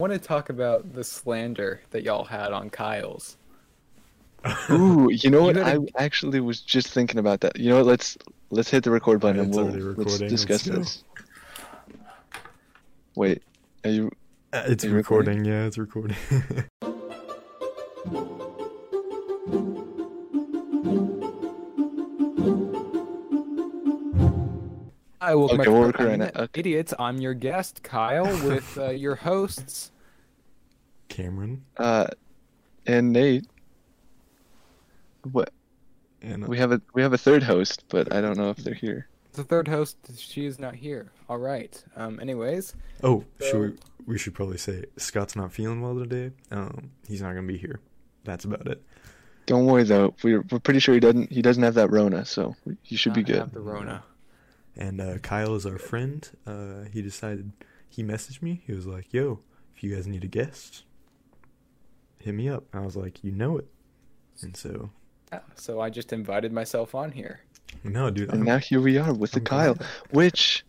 want to talk about the slander that y'all had on Kyle's. Ooh, you know You what? gotta- I actually was just thinking about that. You know what? Let's let's hit the record button and It's we'll let's recording, let's discuss go. this. Wait, are you? Uh, it's You recording? recording. Yeah, it's recording. Hi, welcome Okay, back to we'll Five record right Minute now. Okay. Idiots. I'm your guest, Kyle, with uh, your hosts. Cameron Uh, and Nate. What? and We have a we have a third host, but I don't know if they're here. The third host, she is not here. All right. Um. Anyways, oh, So- should we, we should probably say Scott's not feeling well today. Um, he's not gonna be here. That's about it. Don't worry though. We're we're pretty sure he doesn't he doesn't have that Rona, so he should be good. have the Rona. And uh, Kyle is our friend. Uh, he decided he messaged me. He was like, "Yo, if you guys need a guest, hit me up." I was like, "You know it." And so, Yeah, so I just invited myself on here. no, dude, And I'm, now here we are with the I'm Kyle. glad. Which,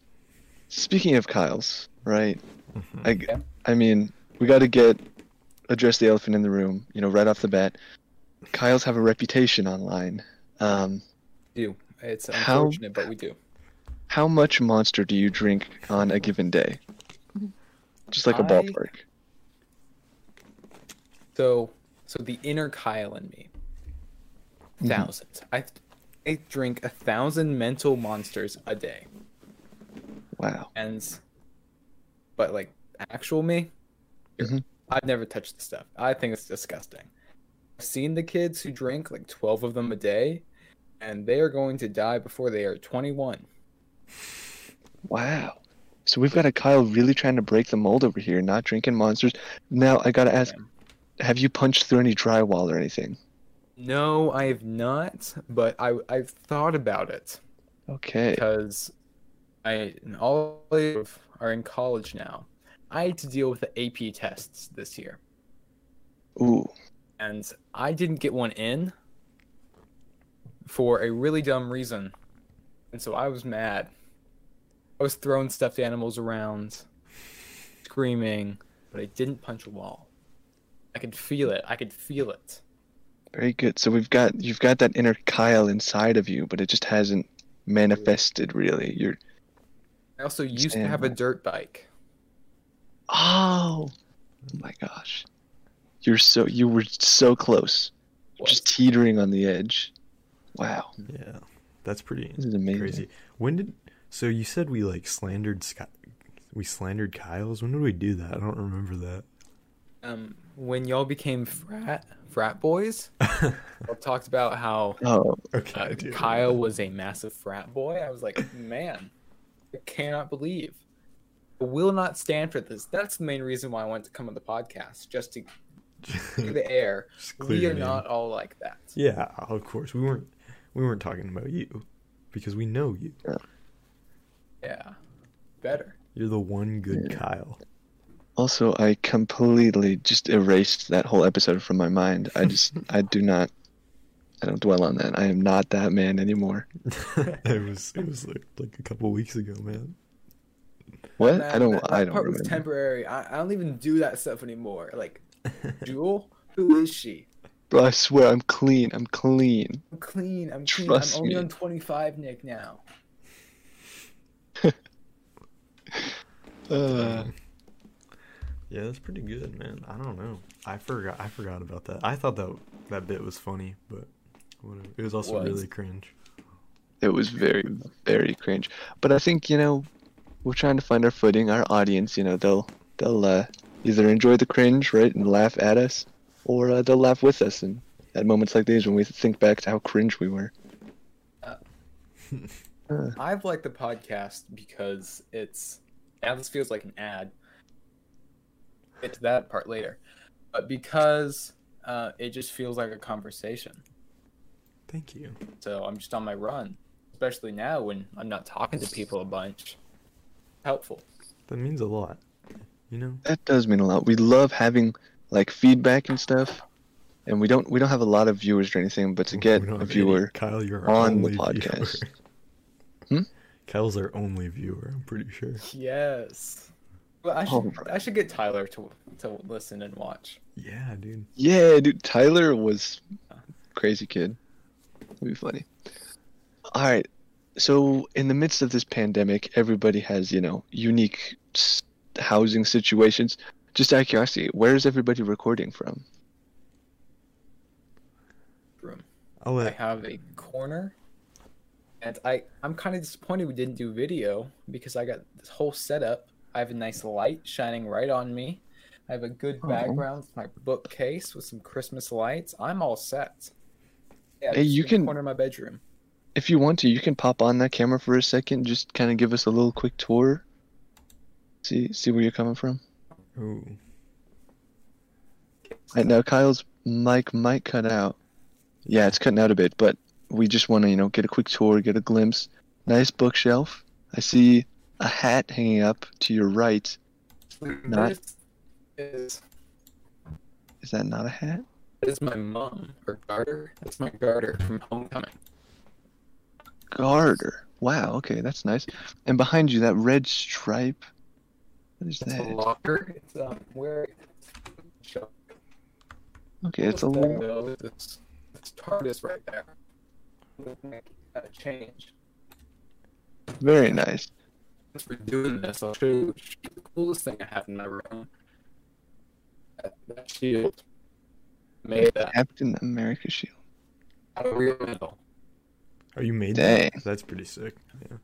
speaking of Kyles, right? Mhm. I, Yeah. I mean, we got to get address the elephant in the room. You know, right off the bat, Kyles have a reputation online. Um, do. It's How- unfortunate, but we do. How much Monster do you drink on a given day? Just like a I- ballpark. So, so the inner Kyle in me, Mhm. thousands. I, I drink a thousand mental monsters a day, Wow. and, but like actual me, Mhm. I've never touched the stuff. I think it's disgusting. I've seen the kids who drink like twelve of them a day, and they are going to die before they are twenty-one. Wow. So we've got a Kyle really trying to break the mold over here, not drinking monsters. Now I gotta ask, have you punched through any drywall or anything? No, I have not, but I I've thought about it. Okay. because I all of are in college now. I had to deal with the AP tests this year, Ooh. and I didn't get one in for a really dumb reason, and so I was mad. I was throwing stuffed animals around, screaming, but I didn't punch a wall. I could feel it. I could feel it. Very good. So we've got you've got that inner Kyle inside of you, but it just hasn't manifested really. You're I also used to have a dirt bike. Oh, oh my gosh. You're so you were so close. Just teetering on the edge. Wow. yeah, that's pretty This is amazing. crazy. When did? So you said we like slandered Scott. We slandered Kyle's. When did we do that? I don't remember that. um, when y'all became frat frat boys, y'all talked about how Oh, okay, uh, Kyle was a massive frat boy. I was like, man, I cannot believe. I will not stand for this. That's the main reason why I wanted to come on the podcast, just to clear the air. Just Clear we are name. not all like that. Yeah, of course we weren't. We weren't talking about you because we know you. Yeah, better. You're the one good Yeah. Kyle. also I completely just erased that whole episode from my mind. I just I do not I don't dwell on that. I am not that man anymore. it was it was like, like a couple weeks ago, man. What? Man, I don't That, that I don't part was remember. temporary. I, I don't even do that stuff anymore. Like, Jewel, who is she? Bro, I swear I'm clean. I'm clean. I'm clean. I'm clean. Trust I'm only me. on 25, Nick. Now. Uh, Yeah, that's pretty good, man. I don't know. I forgot. I forgot about that. I thought that that bit was funny, but whatever. It was also Was. really cringe. it was very very cringe. But I think, you know, we're trying to find our footing, our audience, you know, they'll they'll uh, either enjoy the cringe, right, and laugh at us, or uh, they'll laugh with us and at moments like these when we think back to how cringe we were. Uh, I've liked the podcast because it's now this feels like an ad. Get to that part later, but because uh, it just feels like a conversation. Thank you. So I'm just on my run, especially now when I'm not talking to people a bunch. Helpful. That means a lot. You know. that does mean a lot. We love having like feedback and stuff. And we don't we don't have a lot of viewers or anything, but to get a have any- viewer Kyle, you're on the podcast. Viewer. Hmm? Kyle's our only viewer. I'm pretty sure. Yes. Well, I should Alright. I should get Tyler to to listen and watch. Yeah, dude. Yeah, dude, Tyler was crazy kid. It'd be funny. All right. So, in the midst of this pandemic, everybody has, you know, unique housing situations. Just out of curiosity, where is everybody recording from? Room. I'll I have a corner, and I I'm kind of disappointed we didn't do video because I got this whole setup. I have a nice light shining right on me. I have a good Oh. background with my bookcase with some Christmas lights. I'm all set. Yeah, Hey, you in the can- corner of my bedroom. If you want to, you can pop on that camera for a second. Just kind of give us a little quick tour. See, see where you're coming from. Ooh. Right now, Kyle's mic might cut out. Yeah, it's cutting out a bit, but we just want to, you know, get a quick tour, get a glimpse. Nice bookshelf. I see a hat hanging up to your right. Not- is Is that not a hat? this is my mom or garter. That's my garter from homecoming. Garter. Wow. Okay, that's nice. And behind you, that red stripe. What is It's a that? locker. It's um where. Okay, it's a little. This, this TARDIS right there. With my uh, change. Very nice. Thanks we're doing this, I'll show you the coolest thing I have in my room. That, that shield. Made that Captain America shield. out of real metal. Oh, you made Dang. that? That's pretty sick. Yeah,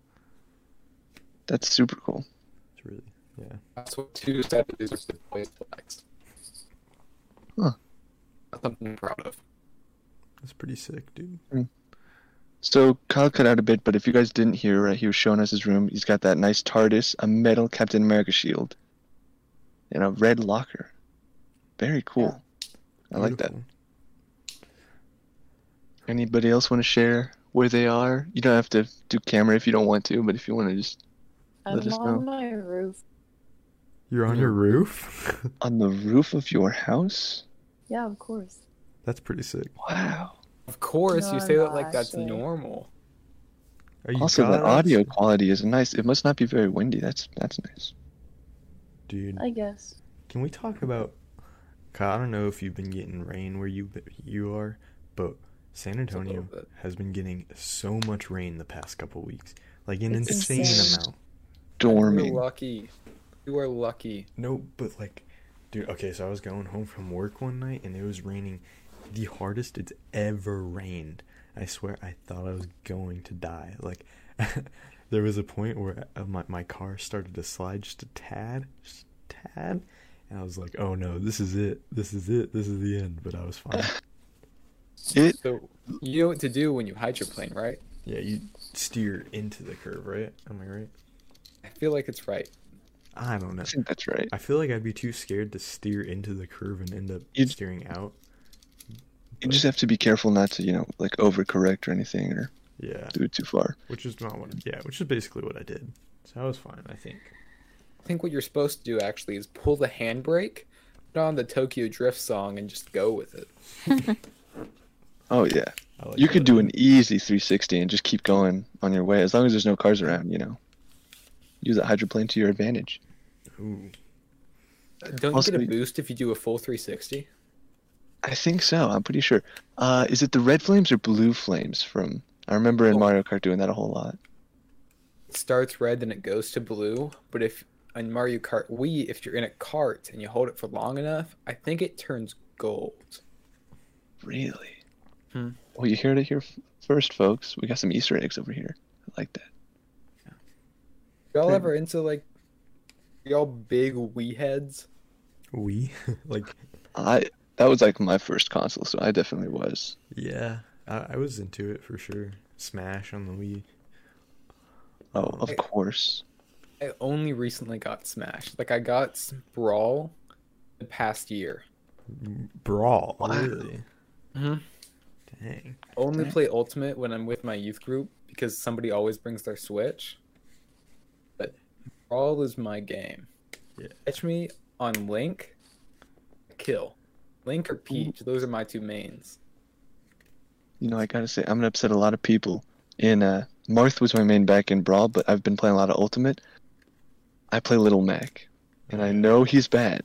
That's super cool. it's really. Yeah. That's what two statues are supposed flags. Huh. That's something I'm proud of. That's pretty sick, dude. So Kyle cut out a bit, but if you guys didn't hear, right, he was showing us his room. He's got that nice TARDIS, a metal Captain America shield, and a red locker. Very cool. I like that. Anybody else want to share where they are? You don't have to do camera if you don't want to, but if you want to just Let I'm us on know. my roof. You're on your roof? on the roof of your house. Yeah, of course. That's pretty sick. Wow. Of course, you say that like that's actually. normal. Are you Also, the gods? audio quality is nice. It must not be very windy. That's that's nice. Dude, I guess. can we talk about? Kyle, I don't know if you've been getting rain where you you are, but San Antonio has been getting so much rain the past couple weeks, like an It's insane, insane. amount. Storming. You're lucky. You are lucky. No, but like, dude. Okay, so I was going home from work one night and it was raining, the hardest it's ever rained. I swear, I thought I was going to die. Like, there was a point where uh, my my car started to slide just a tad, just a tad, and I was like, "Oh no, this is it. This is it. This is the end." But I was fine. It So you know what to do when you hydroplane, right? yeah, you steer into the curve, right? Am I right? I feel like it's right. I don't know. I think that's right. I feel like I'd be too scared to steer into the curve and end up You'd- steering out. You just have to be careful not to, you know, like overcorrect or anything or Yeah. do it too far. Which is not what. Yeah, which is basically what I did. So I was fine, I think. I think what you're supposed to do actually is pull the handbrake, put on the Tokyo Drift song, and just go with it. Oh yeah. Like You could do an easy 360 and just keep going on your way as long as there's no cars around, you know. Use that hydroplane to your advantage. Ooh. Don't Also- you get a boost if you do a full 360? I think so. I'm pretty sure. Uh, is it the red flames or blue flames from? I remember in Oh. Mario Kart doing that a whole lot. It starts red, then it goes to blue. But if in Mario Kart Wii, if you're in a cart and you hold it for long enough, I think it turns gold. Really? Hmm. Well, you heard it here first, folks. We got some Easter eggs over here. I like that. Y'all ever into like y'all big Wii heads? We like I that was like my first console, so I definitely was. yeah. I, I was into it for sure. Smash on the Wii. Oh, of I- course. I only recently got Smash. Like I got Brawl the past year. Brawl. Wow. Really? Mhm. Dang. Only Okay. play Ultimate when I'm with my youth group because somebody always brings their Switch. But Brawl is my game. Yeah. Catch me on Link, kill. Link or Peach, those are my two mains. You know, I gotta say, I'm gonna upset a lot of people. In uh, Marth was my main back in Brawl, but I've been playing a lot of Ultimate. I play Little Mac. and I know he's bad,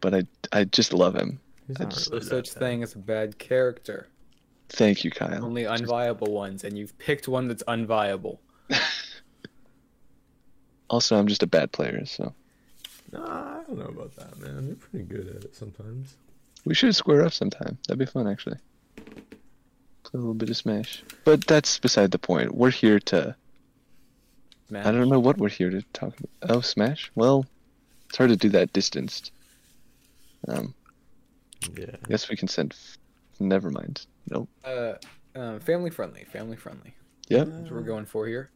but I I just love him. He's I just- really There's that such bad. thing as a bad character. Thank you, Kyle. Only unviable ones, and you've picked one that's unviable. Also, I'm just a bad player, so Nah, I don't know about that, man. You're pretty good at it sometimes. We should square up sometime. That'd be fun, actually. Play a little bit of Smash, but that's beside the point. We're here to. Man, I don't know what we're here to talk about. Oh, Smash. Well, it's hard to do that distanced. Um, Yeah. I guess we can send. Never mind. Nope. Uh, uh, family friendly. Family friendly. Yep. That's what we're going for here.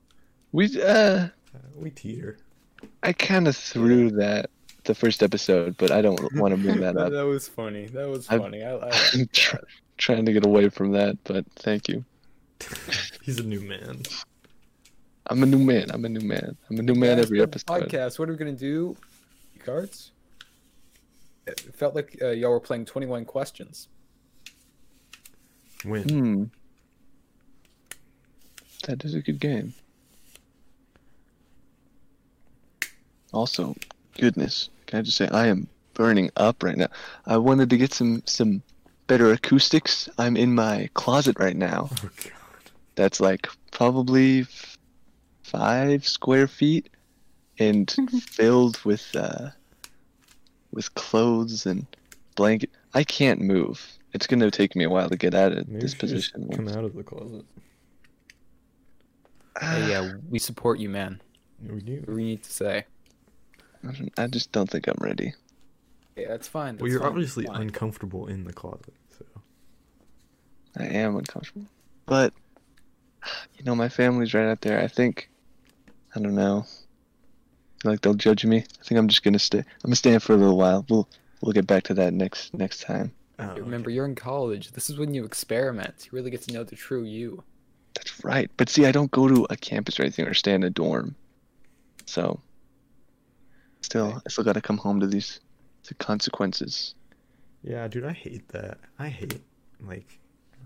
We uh, Uh, we teeter. I kind of threw that the first episode, but I don't want to bring that up. that was funny. That was I've- funny. I, I I'm tr- trying to get away from that, but thank you. He's a new man. I'm a new man. I'm a new man. I'm a new man Guys, every episode. Podcast. What are we gonna do? Cards. It felt like uh, y'all were playing 21 questions. Win. Hmm. That is a good game. Also, goodness, can I just say I am burning up right now. I wanted to get some some better acoustics. I'm in my closet right now. Oh god. That's like probably f- five square feet and filled with uh with clothes and blanket. I can't move. It's gonna take me a while to get out of Maybe this we should just position. come out of the closet. Hey, yeah, we support you, man. We do we need to say? I just don't think I'm ready. Yeah, that's fine. Well, you're fine, obviously fine. uncomfortable in the closet, so. I am uncomfortable. But you know, my family's right out there. I think I don't know. Like they'll judge me. I think I'm just gonna stay. I'm gonna stay in for a little while. We'll we'll get back to that next next time. Oh, Remember, you're in college. This is when you experiment. You really get to know the true you. That's right. But see, I don't go to a campus or anything or stay in a dorm. So still, Okay. I still gotta come home to these the consequences. Yeah, dude, I hate that. I hate like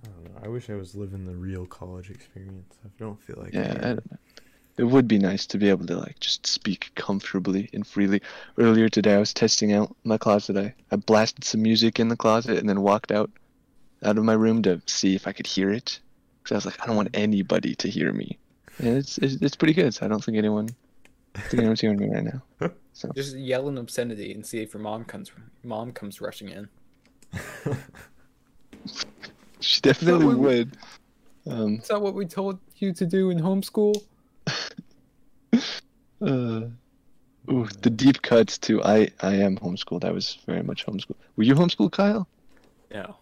I don't know. I wish I was living the real college experience. I don't feel like Yeah, I don't know. It would be nice to be able to like just speak comfortably and freely. Earlier today, I was testing out my closet. I, I blasted some music in the closet and then walked out out of my room to see if I could hear it. Because I was like, I don't want anybody to hear me. And it's it's, it's pretty good. So I don't think anyone, I think anyone's hearing me right now. So Just yell an obscenity and see if your mom comes. Mom comes rushing in. she definitely Well, we- would. Um, Is that what we told you to do in homeschool? uh, ooh, the deep cuts too. I I am homeschooled. I was very much homeschooled. Were you homeschooled, Kyle? No.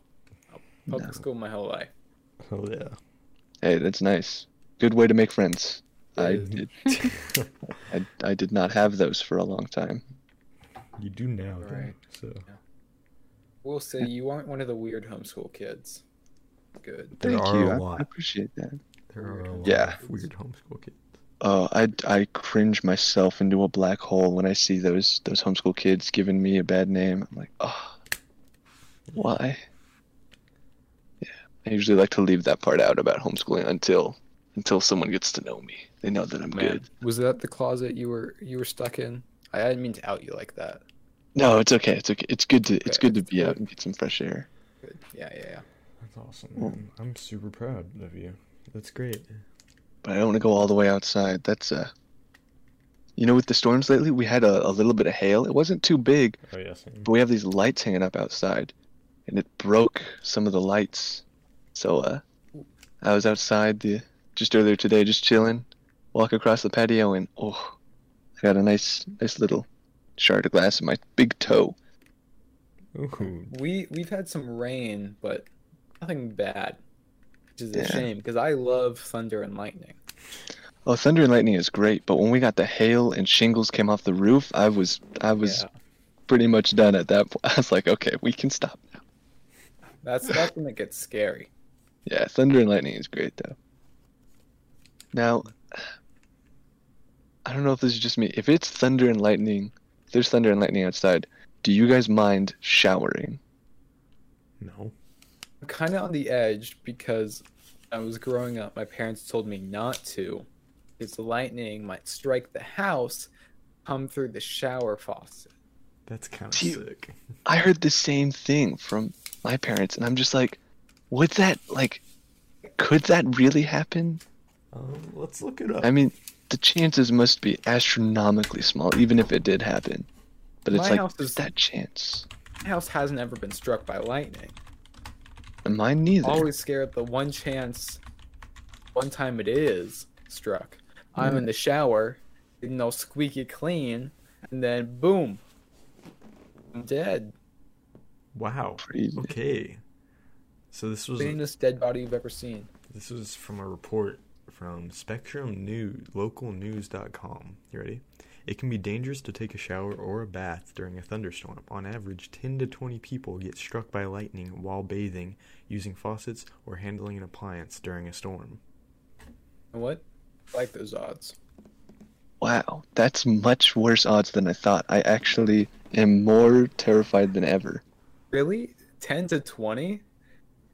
Public No. school my whole life. oh yeah. Hey, that's nice. Good way to make friends. I did. I, I did not have those for a long time. you do now, though, Right. so We'll say you aren't one of the weird homeschool kids. Good. There Thank are you. a I- lot. I appreciate that. there are a lot Yeah. of weird homeschool kids. Oh, I, I cringe myself into a black hole when I see those those homeschool kids giving me a bad name. I'm like, oh, why? Yeah, I usually like to leave that part out about homeschooling until until someone gets to know me. They know that I'm Man, good. was that the closet you were you were stuck in? I didn't mean to out you like that. No, it's okay. It's okay. It's good to it's good to it's be out and get some fresh air. Good. Yeah, yeah, yeah. That's awesome, Well- I'm super proud of you. That's great. But I don't want to go all the way outside. That's uh, you know, with the storms lately, we had a, a little bit of hail. It wasn't too big, Oh yeah, but we have these lights hanging up outside, and it broke some of the lights. So uh, I was outside the just earlier today, just chilling, walk across the patio, and oh, I got a nice nice little shard of glass in my big toe. Ooh. We we've had some rain, but nothing bad. Which is a Yeah. shame because I love thunder and lightning. Oh, thunder and lightning is great, but when we got the hail and shingles came off the roof, I was I was Yeah. pretty much done at that point. I was like, okay, we can stop now. That's that's when it gets scary. Yeah, thunder and lightning is great though. Now, I don't know if this is just me. If it's thunder and lightning, if there's thunder and lightning outside, do you guys mind showering? No. I'm kind of on the edge because I was growing up. My parents told me not to because the lightning might strike the house, come through the shower faucet. That's kind of See, sick. I heard the same thing from my parents, and I'm just like, would that like, could that really happen? Um, let's look it up. I mean, the chances must be astronomically small, even if it did happen. But it's My like house is- that chance. My house hasn't ever been struck by lightning. And mine neither. Always scared the one chance, one time it is struck. I'm in the shower, getting all squeaky clean, and then boom, I'm dead. wow. Crazy. Okay. So this was Cleanest dead body you've ever seen. this was from a report from Spectrum News, localnews.com. You ready? It can be dangerous to take a shower or a bath during a thunderstorm. On average, 10 to 20 people get struck by lightning while bathing, using faucets, or handling an appliance during a storm. What? I like those odds. Wow, that's much worse odds than I thought. I actually am more terrified than ever. Really? 10 to 20?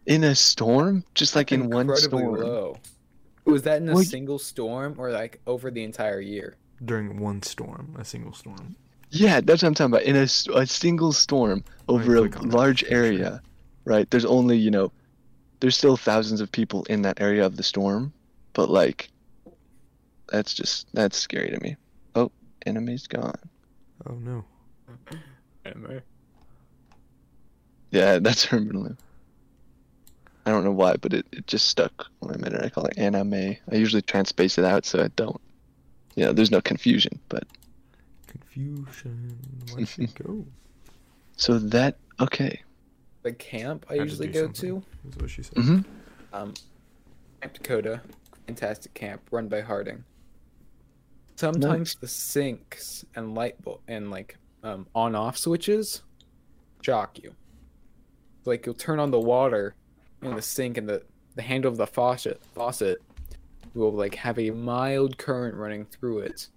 In a storm? Just like in one Incredibly storm. low. Was that in a Well, y- single storm or like over the entire year? During one storm, a single storm. Yeah, that's what I'm talking about. In a, a single storm over a click that large area, right? There's only, you know, there's still thousands of people in that area of the storm, but like, that's just, that's scary to me. Oh, enemy's gone. Oh no. Yeah, that's Herman I don't know why, but it, it just stuck when I made it. I call it anime. I usually try and space it out so I don't, you know, there's no confusion. But Confusion. Where'd she go? so that, okay. The camp I Had to usually do go something. to, Is what she said. hmm um, Camp Dakota, fantastic camp run by Harding. Sometimes the sinks and light bulb and like um, on-off switches shock you. Like you'll turn on the water in the sink and the, the handle of the faucet faucet will like have a mild current running through it.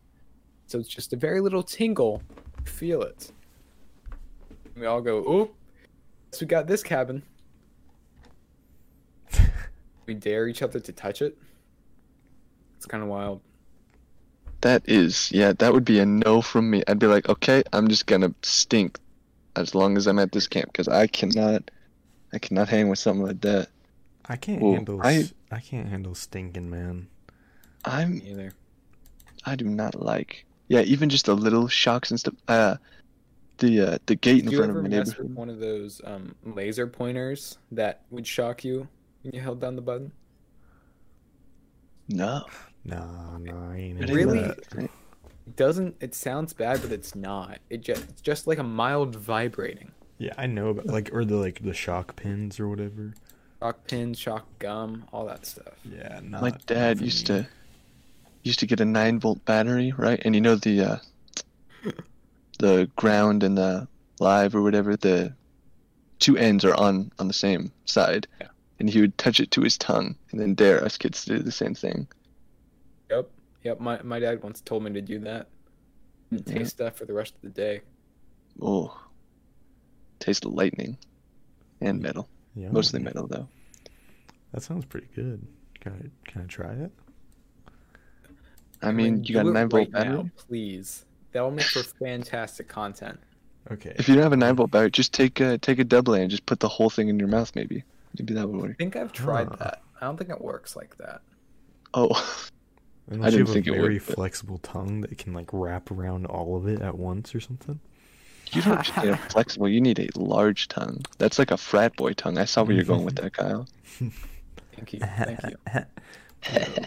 So it's just a very little tingle. Feel it. And we all go, oop, so we got this cabin. we dare each other to touch it. It's kind of wild. That is, yeah, that would be a no from me. I'd be like, okay, I'm just gonna stink as long as I'm at this camp because I cannot, I cannot hang with something like that. I can't Well, handle. I can't handle stinking, man. I'm, Either. I do not like, yeah, even just the little shocks and stuff. Uh, the uh, the gate in Did you front of ever my mess with neighborhood. one of those um, laser pointers that would shock you when you held down the button? No, Nah, nah, I ain't into Really? that. It doesn't. It sounds bad, but it's not. It just it's just like a mild vibrating. Yeah, I know about like or the like the shock pins or whatever. Shock pins, shock gum, all that stuff. Yeah, not, my dad for used me. to used to get a nine volt battery, right? And you know the uh, the ground and the live or whatever, the two ends are on on the same side. Yeah. And he would touch it to his tongue and then dare us kids to do the same thing. Yep. Yep. My my dad once told me to do that. And Yeah. taste that for the rest of the day. Oh, taste of lightning and metal. Yeah, Mostly metal though. That sounds pretty good. Can I can I try it? I mean, you got a nine volt right battery. now, please. That will make for fantastic content. Okay. If you don't have a nine volt battery, just take a take a double A and just put the whole thing in your mouth. Maybe, maybe that would work. I think I've tried Huh. that. I don't think it works like that. Oh, Unless didn't you have think a it would, very but- flexible tongue that can like wrap around all of it at once or something. You don't just need a flexible. You need a large tongue. That's like a frat boy tongue. I saw where you're going with that, Kyle. Thank you. Thank you.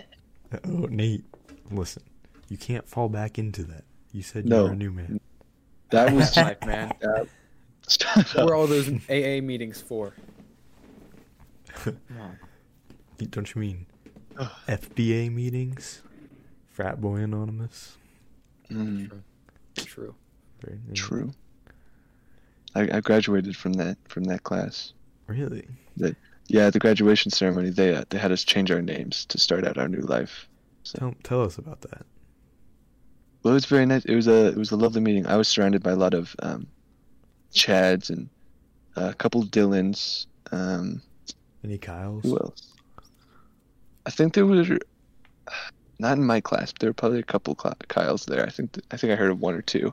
oh, Nate, listen. You can't fall back into that. You said No. you're a new man. That was That's life, man. Stop. What were all those AA meetings for? Come on. Don't you mean FBA meetings? Frat Boy Anonymous? Mm, True. Very- true. I, I graduated from that from that class. Really? Yeah, the graduation ceremony, they uh, they had us change our names to start out our new life. Tell, tell us about that. Well, it was very nice. It was a it was a lovely meeting. I was surrounded by a lot of um, Chads and a couple Dylans. Um, Any Kyles? who else? I think there were not in my class, but there were probably a couple Kyles there. I think th- I think I heard of one or two.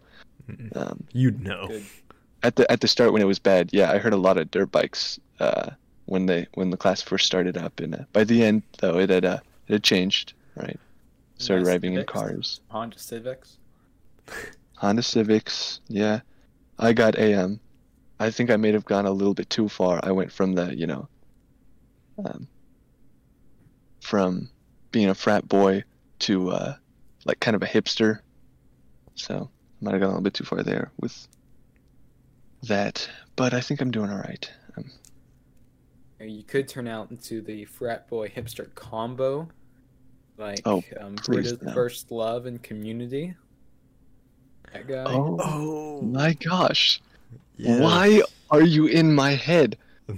Um, You'd know. Good. At the at the start when it was bad, yeah, I heard a lot of dirt bikes uh, when they when the class first started up, and uh, by the end though it had uh, it had changed, right? Started Nice arriving in cars. Honda Civics. Honda Civics, yeah. I got a um, I think I may have gone a little bit too far. I went from the you know, um, from being a frat boy to uh, like kind of a hipster. So I might have gone a little bit too far there with that, but I think I'm doing all right. Um, You could turn out into the frat boy hipster combo, like Oh, um, please Britta's no. first love and community. That guy. oh Oh my gosh! yes. Why are you in my head?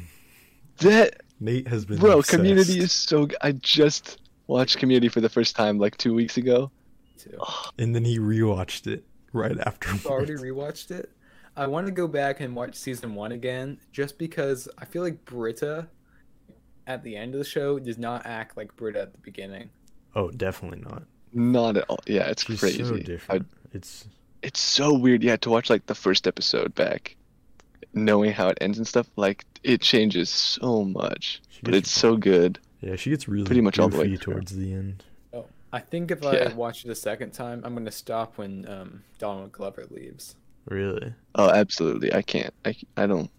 That Nate has been bro, obsessed. Community is so. I just watched Community for the first time like two weeks ago. Too. and then he rewatched it right after. Already rewatched it. I want to go back and watch season one again, just because I feel like Britta, at the end of the show, does not act like Britta at the beginning. Oh, definitely not. Not at all. Yeah, it's She's crazy. so I- different. It's it's so weird. Yeah, to watch like the first episode back, knowing how it ends and stuff. Like it changes so much, but it's so good. yeah, she gets really pretty much all the way goofy towards the end. Oh, I think if Yeah. I watch it a second time, I'm gonna stop when um, Donald Glover leaves. Really? Oh, absolutely. I can't. I I don't.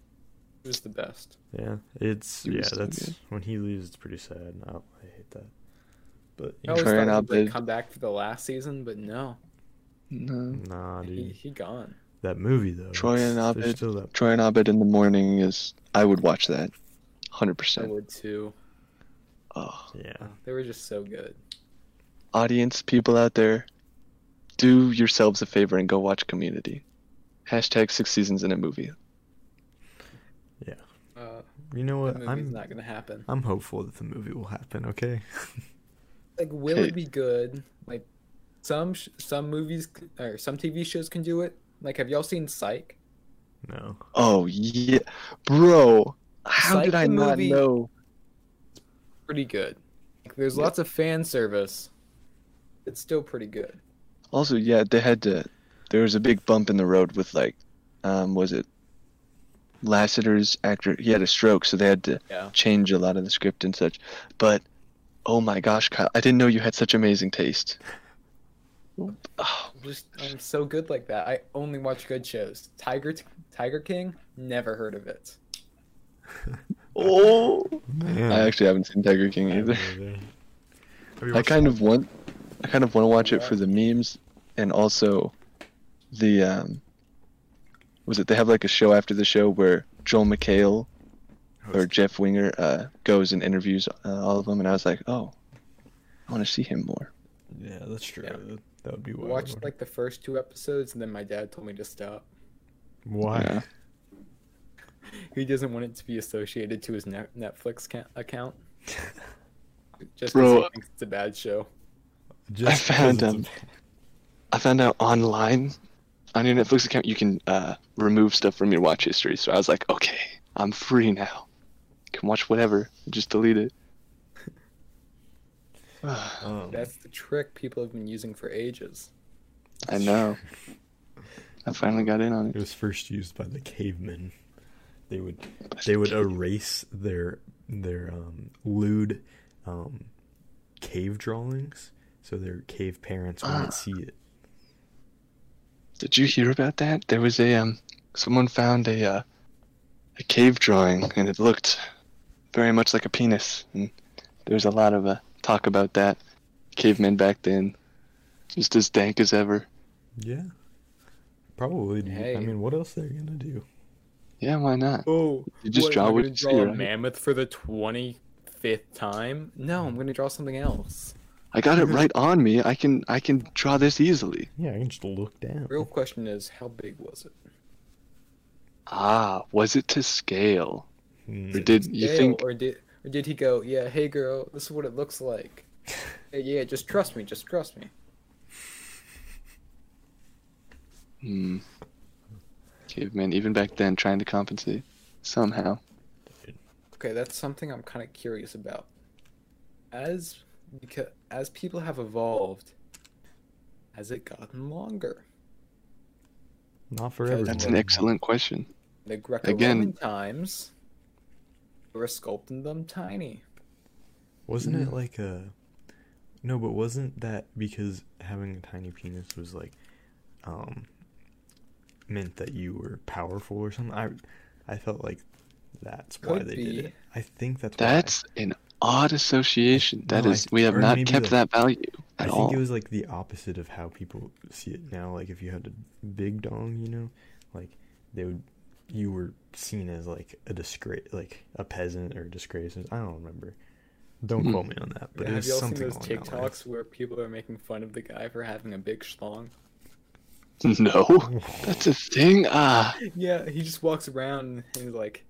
It was the best. Yeah, it's yeah. so That's good. when he leaves. It's pretty sad. I, I hate that. But I always Troy thought and he would Abed. come back for the last season, but no, No. nah, he, dude. he gone. That movie though. Troy and there's Abed. That. Troy and Abed in the morning is. I would watch that. Hundred percent. I percent. would too. Oh, Yeah. They were just so good. audience, people out there, do yourselves a favor and go watch Community. Hashtag six seasons in a movie. Yeah. Uh, You know what? I'm not gonna happen. I'm hopeful that the movie will happen. Okay. Like, will Okay. it be good? Like, some sh- some movies or some TV shows can do it. Like, have y'all seen Psych? no. Oh yeah, bro. How Psych did I the not movie- know? Pretty good. Like, there's Yeah. lots of fan service. It's still pretty good. Also, yeah, they had to. There was a big bump in the road with like, um, was it Lassiter's actor? He had a stroke, so they had to Yeah. change a lot of the script and such. But, oh my gosh, Kyle, I didn't know you had such amazing taste. Oh, I'm just I'm so good like that. I only watch good shows. Tiger Tiger King. Never heard of it. oh. Man. I actually haven't seen Tiger King either. haven't either. Have you I kind that? of want, I kind of want to watch it for the memes, and also, the um, was it they have like a show after the show where Joel McHale or Jeff Winger uh, goes and interviews uh, all of them, and I was like, oh, I want to see him more. Yeah, that's true. Yeah. That, that would be I wild. watched like the first two episodes, and then my dad told me to stop. Why? Yeah. He doesn't want it to be associated to his net- Netflix ca- account. Just Bro. he thinks it's a bad show. Just I found, because um, I found out online on your Netflix account you can uh, remove stuff from your watch history. So I was like, okay, I'm free now. Can watch whatever. Just delete it. um, That's the trick people have been using for ages. I know. I finally got in on It it. was first used by the cavemen. They would they would erase their their um, lewd um, cave drawings, so their cave parents wouldn't see it. Did you hear about that? There was a um, someone found a uh, a cave drawing, and it looked very much like a penis. And there was a lot of uh, talk about that. Cavemen back then, just as dank as ever. Yeah, probably. dude. I mean, what else are they're gonna do? Yeah, why not? Oh, You just draw what gonna you draw see, a right? mammoth for the twenty fifth time? No, I'm gonna draw something else. I got it right on me. I can I can draw this easily. Yeah, I can just look down. Real question is, how big was it? Ah, was it to scale? Hmm. Or did you Scale, think? or did or did he go? Yeah, hey girl, this is what it looks like. Hey, yeah, just trust me, just trust me. Hmm. Caveman, even back then, trying to compensate somehow. Okay, that's something I'm kind of curious about. As because as people have evolved, has it gotten longer? Not for everyone. That's an excellent question. The Greco-Roman Again- times, they were sculpting them tiny. Wasn't it Mm. like a No, but wasn't that because having a tiny penis was like um meant that you were powerful or something? I I felt like that's why Could they be. did it. I think that's why. That's an odd association. That No, is, I- we have not kept the- that value I at think all. it was like the opposite of how people see it now. Like if you had a big dong, you know, like they would, you were seen as like a disgrace, like a peasant or a disgrace. I don't remember. Don't Hmm. quote me on that, but Yeah, it have you all seen those along that line. TikToks where people are making fun of the guy for having a big schlong? No, that's a thing. Ah, Yeah, he just walks around and he's like,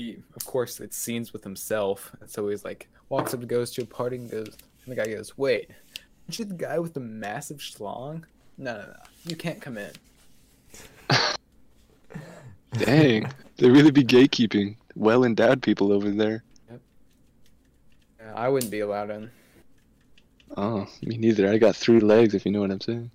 he, of course, it's scenes with himself, and so he's like, walks up, goes to a party, and goes, and the guy goes, "Wait, aren't you the guy with the massive schlong? No, no, no, you can't come in." dang. they really be gatekeeping well endowed people over there. Yeah, I wouldn't be allowed in. Oh, me neither. I got three legs, if you know what I'm saying.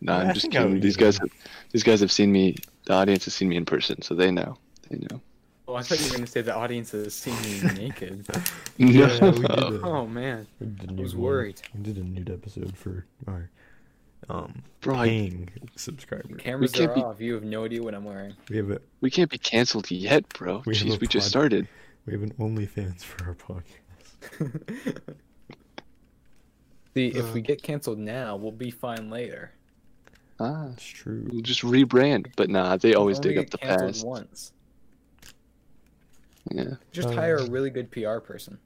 No, Yeah, I I'm just kidding. These guys, have, these guys have seen me. The audience has seen me in person, so they know. They know. Oh, I thought you were gonna say the audience has seen me naked. No. we did a- Oh man, we did a I was one. worried. We did a nude episode for our um Bro, I- paying subscribers. cameras can't are be- off. You have no idea what I'm wearing. We have a we can't be canceled yet, bro. We Jeez, a we just started. we have an OnlyFans for our podcast. See, if Uh. we get canceled now, we'll be fine later. Ah, It's true. we'll just rebrand. But nah, they always dig up the past. once. Yeah. Just Uh. hire a really good PR person.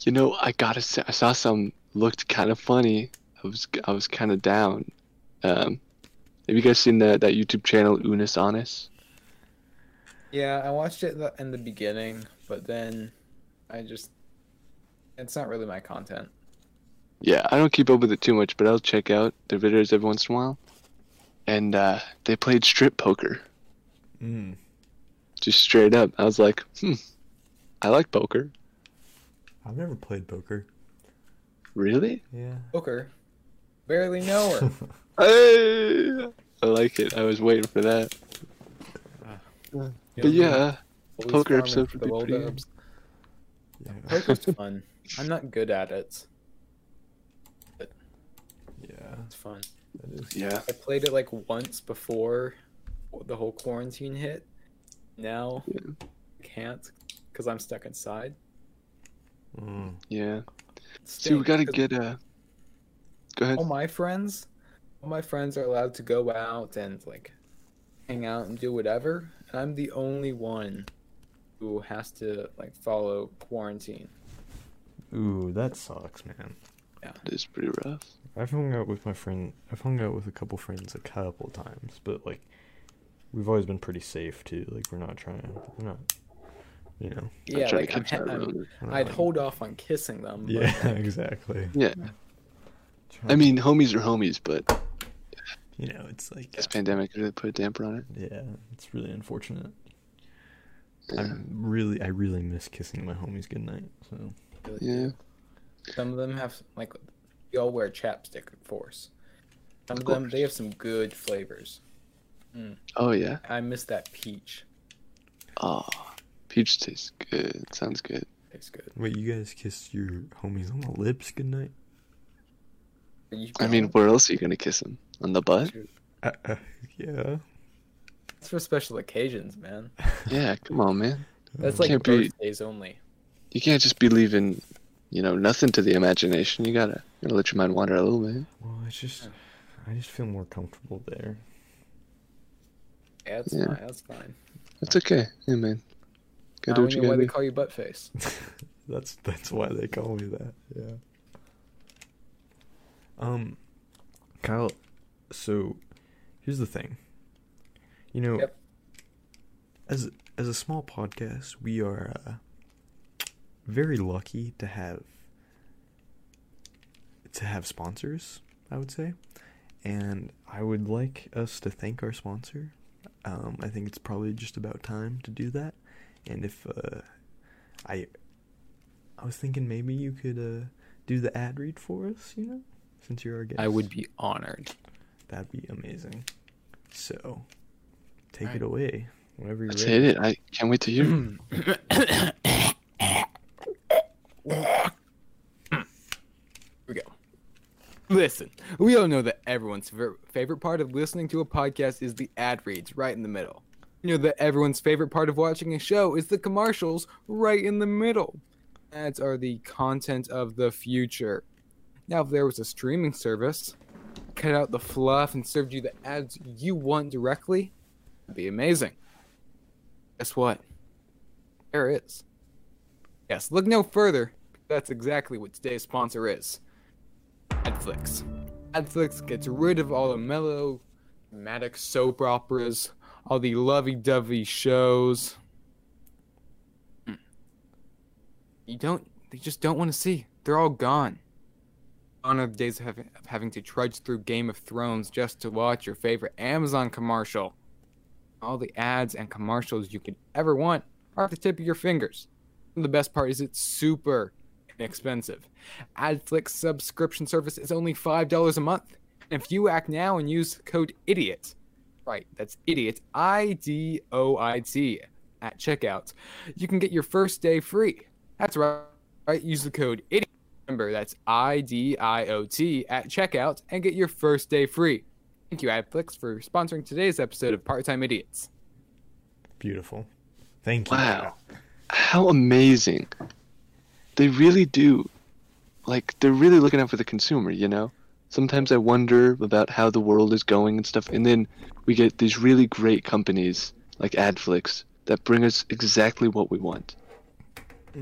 You know, I gotta say, I saw some looked kind of funny. I was, I was kind of down. Um, have you guys seen that that YouTube channel Unus Annus? Yeah, I watched it in the beginning, but then I just it's not really my content. Yeah, I don't keep up with it too much, but I'll check out their videos every once in a while. And uh, they played strip poker, Mm. just straight up. I was like, hmm, I like poker. I've never played poker. Really? Yeah. Poker. Barely know her. Hey, I like it. I was waiting for that. You But know, yeah, police poker episode would be pretty good. Yeah. Poker's fun. I'm not good at it. yeah. It's fun. That is. yeah. I played it like once before the whole quarantine hit. Now Yeah. I can't because I'm stuck inside. Mm. Yeah. It See, we stinks, gotta get uh Go ahead. all my friends, all my friends are allowed to go out and like hang out and do whatever. And I'm the only one who has to like follow quarantine. Ooh, that sucks, man. Yeah. It is pretty rough. I've hung out with my friend. I've hung out with a couple friends a couple times, but like, we've always been pretty safe too. Like, we're not trying. We're not. You know. Not Yeah, trying like to I'm, catch that ha- I'm road. we're not I'd like- hold off on kissing them. But Yeah, exactly. Yeah. I mean, homies are homies, but you know, it's like. this pandemic really put a damper on it. Yeah, it's really unfortunate. Yeah. I'm really, I really miss kissing my homies goodnight. So. Yeah. Some of them have like we all wear chapstick of force. Some of, Of them course. they have some good flavors. Oh yeah. I miss that peach. Oh, peach tastes good. Sounds good. Tastes good. Wait, you guys kissed your homies on the lips goodnight? You I mean, where else are you gonna kiss him? On the butt? Uh, uh, yeah. it's for special occasions, man. Yeah. Come on, man. That's Uh, like Can't be- birthdays only. You can't just be leaving, you know, nothing to the imagination. You gotta, you gotta let your mind wander a little bit. Well, it's just, I just feel more comfortable there. Yeah, that's Yeah. fine. That's fine. That's okay. Yeah, man. Gotta Now do what you know why gotta they do. call you butt face. that's that's why they call me that. Yeah. Um, Kyle. So, here's the thing. You know, Yep. as as a small podcast, we are uh, very lucky to have to have sponsors. I would say, and I would like us to thank our sponsor. Um, I think it's probably just about time to do that. And if uh, I I was thinking maybe you could uh do the ad read for us. You know, since you're our guest. I would be honored. That'd be amazing. So, take Alright. it away whenever you're Let's ready. hit it. I can't wait to hear. Here we go. Listen, we all know that everyone's ver- favorite part of listening to a podcast is the ad reads right in the middle. You know that everyone's favorite part of watching a show is the commercials right in the middle. Ads are the content of the future. Now, if there was a streaming service, cut out the fluff and served you the ads you want directly, that'd be amazing. Guess what? There is. Yes, look no further. That's exactly what today's sponsor is. Adflix. Adflix gets rid of all the mellow, dramatic soap operas, all the lovey-dovey shows. You don't. They just don't want to see. They're all gone. Are the days of having, of having to trudge through Game of Thrones just to watch your favorite Amazon commercial. All the ads and commercials you could ever want are at the tip of your fingers. And the best part is it's super inexpensive. Adflix subscription service is only $5 a month. And if you act now and use code IDIOT, right, that's IDIOT, I D O I T, at checkout, you can get your first day free. That's right, right, use the code IDIOT. Remember, that's I D I O T at checkout and get your first day free. Thank you, Adflix, for sponsoring today's episode of Part Time Idiots. Beautiful. Thank you. Wow. How amazing. They really do. Like, they're really looking out for the consumer, you know? Sometimes I wonder about how the world is going and stuff, and then we get these really great companies like Adflix that bring us exactly what we want.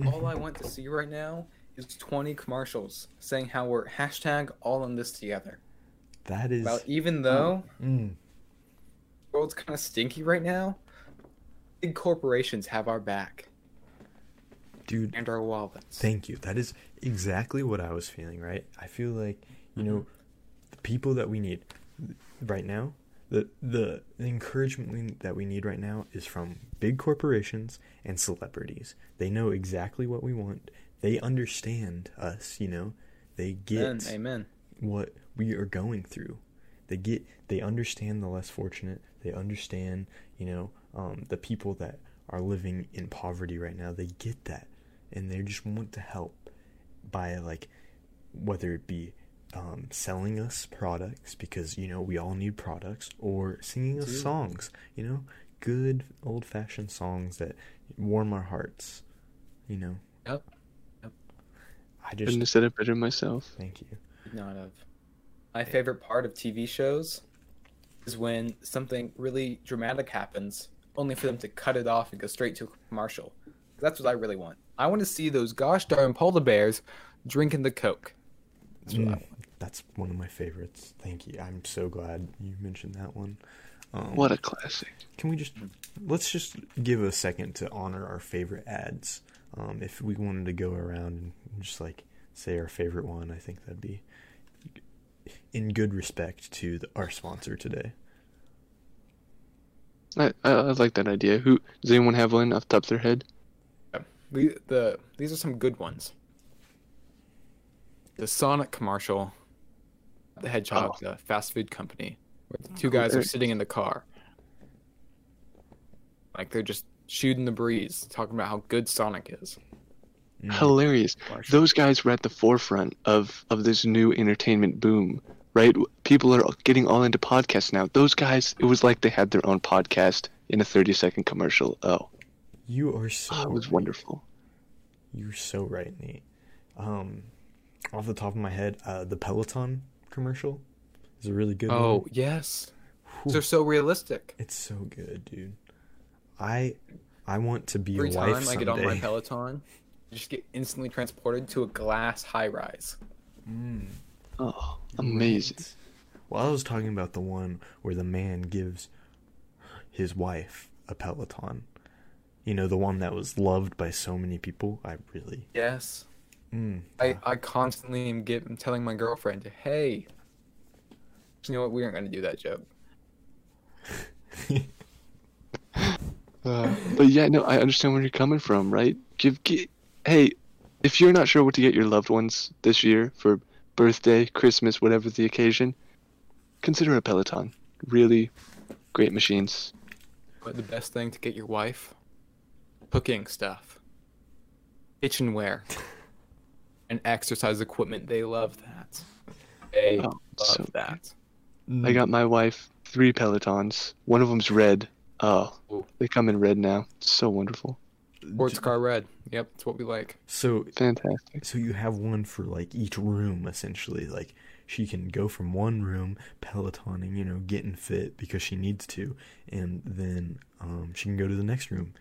All I want to see right now is 20 commercials saying how we're hashtag all in this together. That is. Well, even though Mm, the world's kind of stinky right now, big corporations have our back dude, and our wallets. thank you. That is exactly what I was feeling, right? I feel like, you know, the people that we need right now, the, the the encouragement that we need right now is from big corporations and celebrities. They know exactly what we want. They understand us, you know. They get Amen. Amen. what we are going through. They get they understand the less fortunate. They understand, you know, um, the people that are living in poverty right now. They get that, and they just want to help by like whether it be um, selling us products because you know we all need products or singing us Dude. songs. You know, good old fashioned songs that warm our hearts. You know. Yep. Yep. I Couldn't just have said it better myself. thank you. Not of. My favorite part of TV shows is when something really dramatic happens, only for them to cut it off and go straight to a commercial. That's what I really want. I want to see those gosh darn polar bears drinking the Coke. That's what I Mm, want. that's one of my favorites. Thank you. I'm so glad you mentioned that one. Um, What a classic. Can we just let's just give a second to honor our favorite ads. Um, if we wanted to go around and just like say our favorite one, I think that'd be in good respect to the, our sponsor today. I, I, I like that idea. Who does anyone have one off the top of their head? We, the these are some good ones. The Sonic commercial, the Hedgehog, the fast food company, where the two guys are sitting in the car, like they're just shooting the breeze, talking about how good Sonic is. Mm. Hilarious. Commercial. Those guys were at the forefront of of this new entertainment boom, right? People are getting all into podcasts now. Those guys, it was like they had their own podcast in a 30 second commercial. Oh, You are so it was right. wonderful. You're so right, Nate. Um, off the top of my head, uh, the Peloton commercial is a really good Oh one. yes, Whew. they're so realistic. It's so good, dude. I I want to be Every a time wife I get on my. Peloton, I just get instantly transported to a glass high rise. Mm, Oh, amazing. right. Well, I was talking about the one where the man gives his wife a Peloton. You know, the one that was loved by so many people. I really. Yes, Mm, I, I constantly am get, telling my girlfriend, hey, you know what? We aren't going to do that joke. Uh, but yeah, no, I understand where you're coming from, right? Give, gi- hey, if you're not sure what to get your loved ones this year for birthday, Christmas, whatever the occasion, consider a Peloton. Really great machines. But the best thing to get your wife? Cooking stuff, kitchenware, and exercise equipment. They love that. They Oh, love so that. I got my wife three Pelotons. One of them's red. Oh, Ooh. they come in red now. So wonderful. Sports car red. Yep, that's what we like. So Fantastic. So you have one for like each room essentially. Like she can go from one room pelotoning, you know, getting fit because she needs to, and then um, she can go to the next room.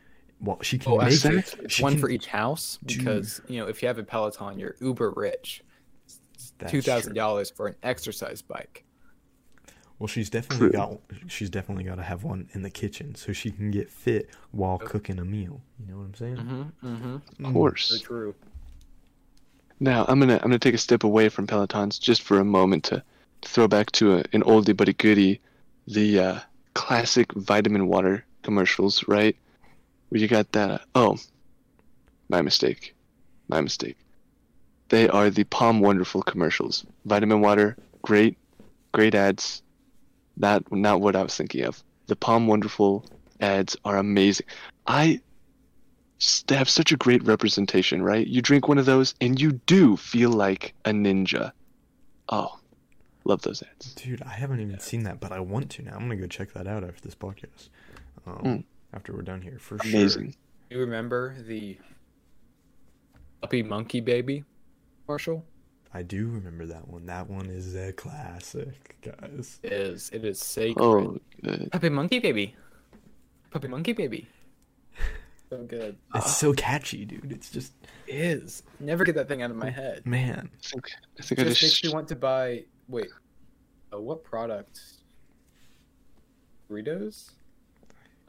Well, she can Oh, make it. She one can- for each house Dude. because you know if you have a Peloton, you're uber rich. That's Two thousand dollars for an exercise bike. Well, she's definitely True. got. She's definitely got to have one in the kitchen so she can get fit while Yep. cooking a meal. You know what I'm saying? Mm-hmm. Mm-hmm. Of course. So true. Now I'm gonna I'm gonna take a step away from Pelotons just for a moment to, to throw back to a, an oldie but a goodie, the uh, classic vitamin water commercials, right? Where you got that. Oh, my mistake, my mistake. They are the POM Wonderful commercials. Vitamin water, great, great ads. Not not what I was thinking of. The POM Wonderful ads are amazing. I they have such a great representation, right? You drink one of those and you do feel like a ninja. Oh, love those ads. Dude, I haven't even seen that, but I want to now. I'm gonna go check that out after this podcast. Um, Mm. After we're done here, for Amazing. You remember the puppy monkey baby commercial? I do remember that one. That one is a classic, guys. It is it is sacred. Oh, good. Puppy monkey baby. Puppy monkey baby. So good. It's Ah, so catchy, dude. It's just it is. Never get that thing out of my head. man. I think I think I just just makes me want to buy. Wait, uh, what product? Doritos,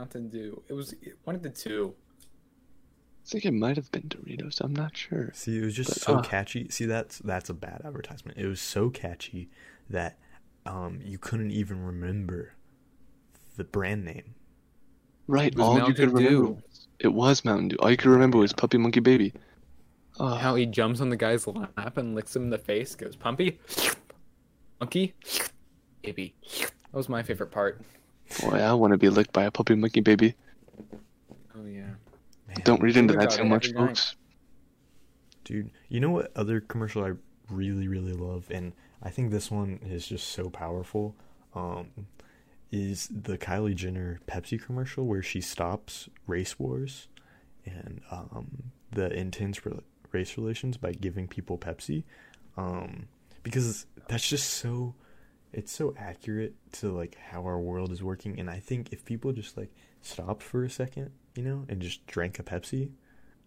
Mountain Dew. It was one of the two. I think it might have been Doritos. I'm not sure. See, it was just But, so uh, catchy. See, that's that's a bad advertisement. It was so catchy that um you couldn't even remember the brand name. Right, It was all you Mountain could remember. Dew. It was Mountain Dew. All you could remember was Puppy Monkey Baby. Oh, How he jumps on the guy's lap and licks him in the face. Goes pumpy, monkey, baby. That was my favorite part. Boy, I want to be licked by a Puppy Monkey Baby. Oh yeah. Man, Don't read into that too much, folks. dude. You know what other commercial I really really love, and I think this one is just so powerful. Um, is the Kylie Jenner Pepsi commercial where she stops race wars and um the intense re- race relations by giving people Pepsi, um, because that's just so. It's so accurate to like how our world is working, and I think if people just like stopped for a second, you know, and just drank a Pepsi,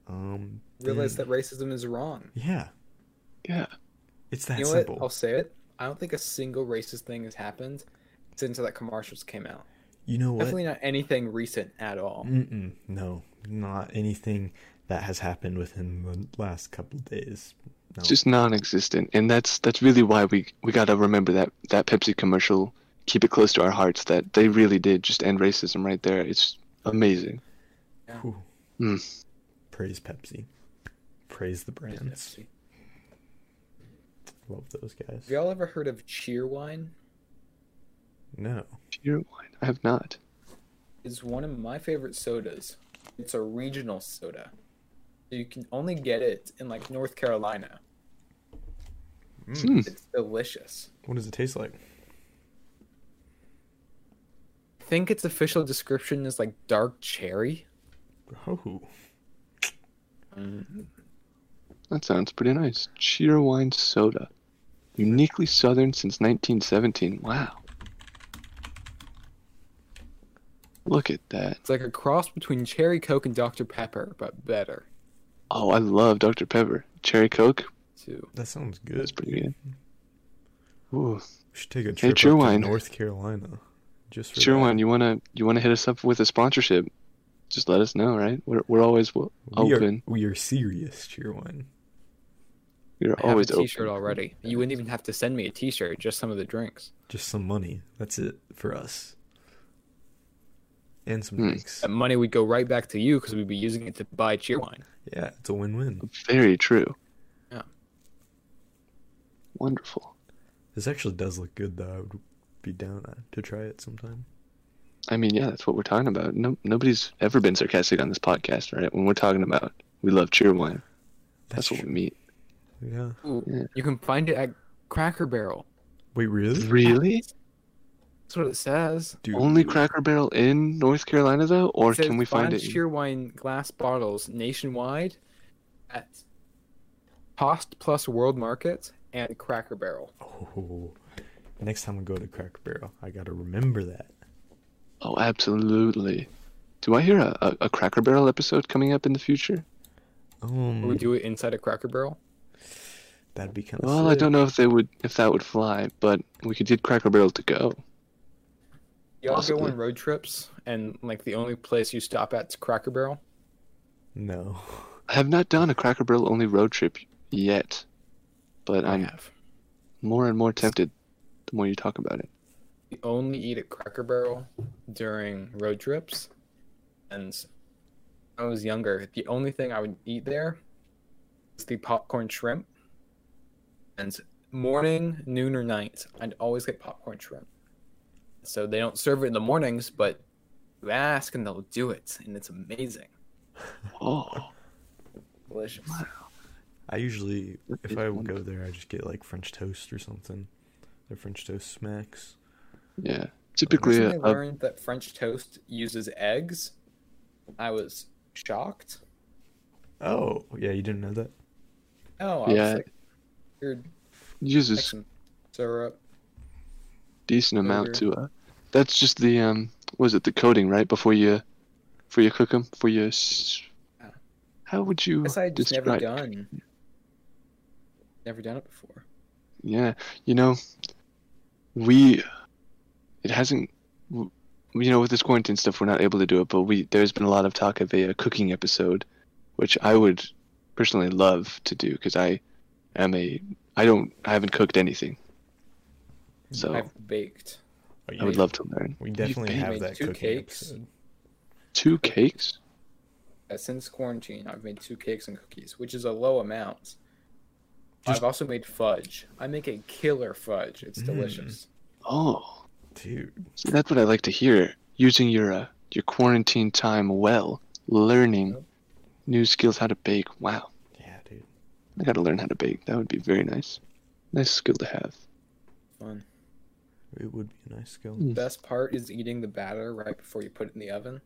um, Realize then- that racism is wrong. yeah, Yeah. it's that you know simple. what? I'll say it. I don't think a single racist thing has happened since that commercials came out. You know what? Definitely not anything recent at all. Mm-mm, no, not anything that has happened within the last couple of days. No. It's just non-existent, and that's that's really why we we gotta remember that that Pepsi commercial. Keep it close to our hearts. That they really did just end racism right there. It's amazing. Whew. Mm. Praise Pepsi. Praise the brands. Have Love those guys. y'all ever heard of Cheerwine? No. Cheerwine. I have not. It's one of my favorite sodas. It's a regional soda. You can only get it in like North Carolina. Mm. Hmm. It's delicious. What does it taste like? I think its official description is like dark cherry. Oh, That sounds pretty nice. Cheerwine soda. Uniquely southern since 1917. Wow. Look at that. It's like a cross between cherry coke and Dr Pepper, but better Oh, I love Dr. Pepper. Cherry Coke. Too. that sounds good. That's pretty good. Ooh. We should take a trip Cheer up to North Carolina. Just for Cheer that. you wanna you wanna hit us up with a sponsorship? Just let us know, right? We're we're always w- We are, open. we are serious Cheerwine. We're I have always a T-shirt open. already. You wouldn't even have to send me a T-shirt, just some of the drinks. Just some money. That's it for us. and some Hmm. drinks. That money would go right back to you because we'd be using it to buy Cheerwine. Yeah, it's a win-win. Very true. Yeah. Wonderful. This actually does look good, though. I would be down uh, to try it sometime. I mean, yeah, that's what we're talking about. No, nobody's ever been sarcastic on this podcast, right? When we're talking about we love Cheerwine, that's, what we true. mean. Yeah. Yeah. You can find it at Cracker Barrel. Wait, really? Really? That's what it says. Dude, Only Cracker Barrel in North Carolina, though, or It says can we find find it? in- Cheerwine glass bottles nationwide at Cost Plus World Market and Cracker Barrel. Oh, next time we go to Cracker Barrel, I gotta remember that. Oh, absolutely. Do I hear a, a, a Cracker Barrel episode coming up in the future? Um, Or we do it inside a Cracker Barrel. that'd be kind of. Well, I don't know if they would, if that would fly, but we could get Cracker Barrel to go. Y'all go on road trips and like the only place you stop at is Cracker Barrel. No. I have not done a Cracker Barrel only road trip yet, but I I'm have. more and more tempted the more you talk about it. We only eat at Cracker Barrel during road trips. And when I was younger, the only thing I would eat there was the popcorn shrimp. And morning, noon, or night, I'd always get popcorn shrimp. So they don't serve it in the mornings, but you ask and they'll do it, and it's amazing. Oh, Delicious. I usually, if I go there, I just get like French toast or something. The French toast smacks. yeah. Typically, Recently a, I a, learned that French toast uses eggs. I was shocked. Oh, yeah, you didn't know that? Oh, I Yeah. was like, you're uses some syrup. decent amount sugar. to uh. That's just the um. Was it the coating right before you, before you cook them? Before you. s- How would you Guess I had just never done. Never done it before. Yeah, you know, we. It hasn't you know, with this quarantine stuff, we're not able to do it. But we there's been a lot of talk of a, uh cooking episode, which I would personally love to do because I am a. I don't. I haven't cooked anything. So I've baked. Oh, I would love to learn. We definitely have made that two cooking cakes. episode. Two cakes. Uh, since quarantine, I've made two cakes and cookies, which is a low amount. Just- I've also made fudge. I make a killer fudge. It's Mm. delicious. Oh, Dude, see, that's what I like to hear. Using your uh, your quarantine time well, learning Yep. new skills how to bake. Wow, yeah, dude. I got to learn how to bake. That would be very nice. Nice skill to have. Fun. It would be a nice skill. Mm. Best part is eating the batter right before you put it in the oven.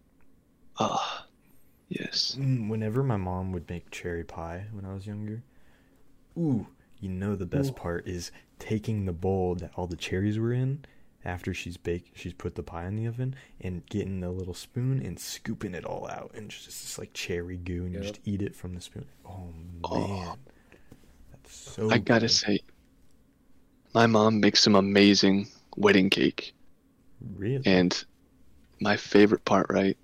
Ah, yes. Mm, Whenever my mom would make cherry pie when I was younger, ooh, you know the best Ooh. part is taking the bowl that all the cherries were in after she's baked, she's put the pie in the oven, and getting the little spoon and scooping it all out, and just this like cherry goo, and you just eat it from the spoon. Oh Oh. man, that's so. I gotta good. say, my mom makes some amazing wedding cake, really. and my favorite part, right?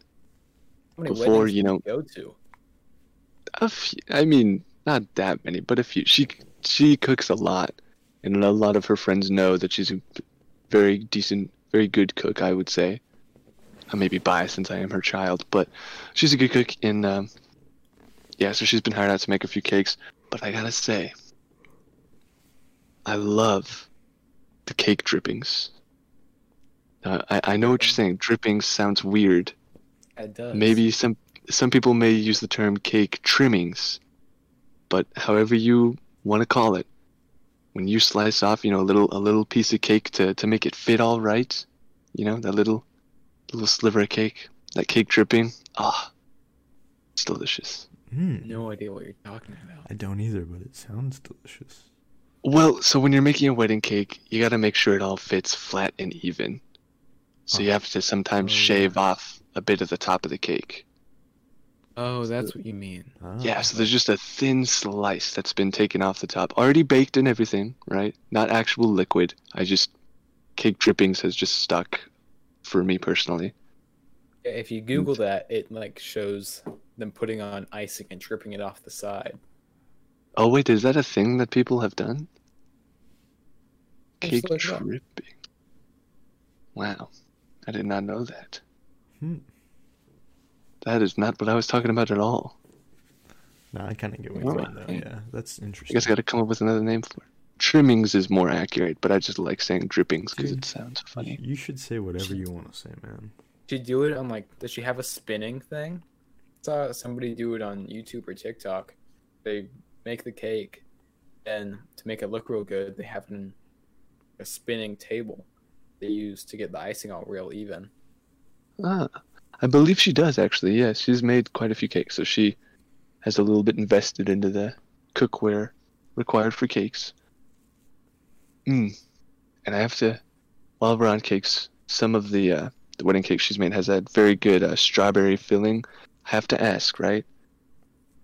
How many Before, you do know- go to? A few, I mean, not that many, but a few. She she cooks a lot, and a lot of her friends know that she's a very decent, very good cook. I would say. I may be biased since I am her child, but she's a good cook. And um, yeah, so she's been hired out to make a few cakes. But I gotta say, I love the cake drippings. Uh, I I know what you're saying. Drippings sounds weird. It does. Maybe some some people may use the term cake trimmings, but however you want to call it, when you slice off, you know, a little a little piece of cake to to make it fit all right, you know, that little little sliver of cake, that cake dripping, ah, it's delicious. Mm, No idea what you're talking about. I don't either, but it sounds delicious. Well, so when you're making a wedding cake, you got to make sure it all fits flat and even. So you Oh. have to sometimes Oh, shave yeah. off a bit of the top of the cake. Oh, that's what you mean. Ah, Yeah, so there's just a thin slice that's been taken off the top, already baked and everything, right? Not actual liquid. I just cake drippings has just stuck for me personally. If you Google that, it like shows them putting on icing and dripping it off the side. Oh wait, is that a thing that people have done? Cake look dripping. Wow, I did not know that. Hmm. That is not what I was talking about at all. No, I kind of get what you're mean, though. Yeah, that's I interesting. guess I got to come up with another name for it. Trimmings is more accurate, but I just like saying drippings because it sounds funny. You should say whatever you want to say, man. She do it on like does she have a spinning thing? saw somebody do it on YouTube or TikTok. They make the cake and to make it look real good, they have an, a spinning table they use to get the icing all real even. Ah, I believe she does actually. Yes, she's made quite a few cakes, so she has a little bit invested into the cookware required for cakes. Mm. And I have to, while we're on cakes, some of the uh, the wedding cake she's made has that very good uh, strawberry filling. I have to ask, right?